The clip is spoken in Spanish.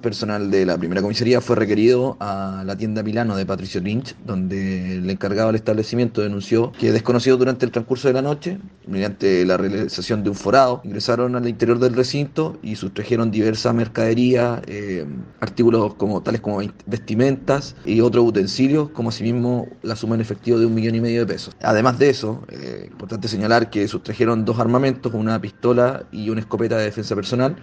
Personal de la primera comisaría fue requerido a la tienda Milano de Patricio Lynch, donde el encargado del establecimiento denunció que desconocidos durante el transcurso de la noche, mediante la realización de un forado, ingresaron al interior del recinto y sustrajeron diversa mercadería, eh, artículos como tales como vestimentas y otros utensilios, como asimismo la suma en efectivo de un millón y medio de pesos. Además de eso, eh, importante señalar que sustrajeron dos armamentos, una pistola y una escopeta de defensa personal,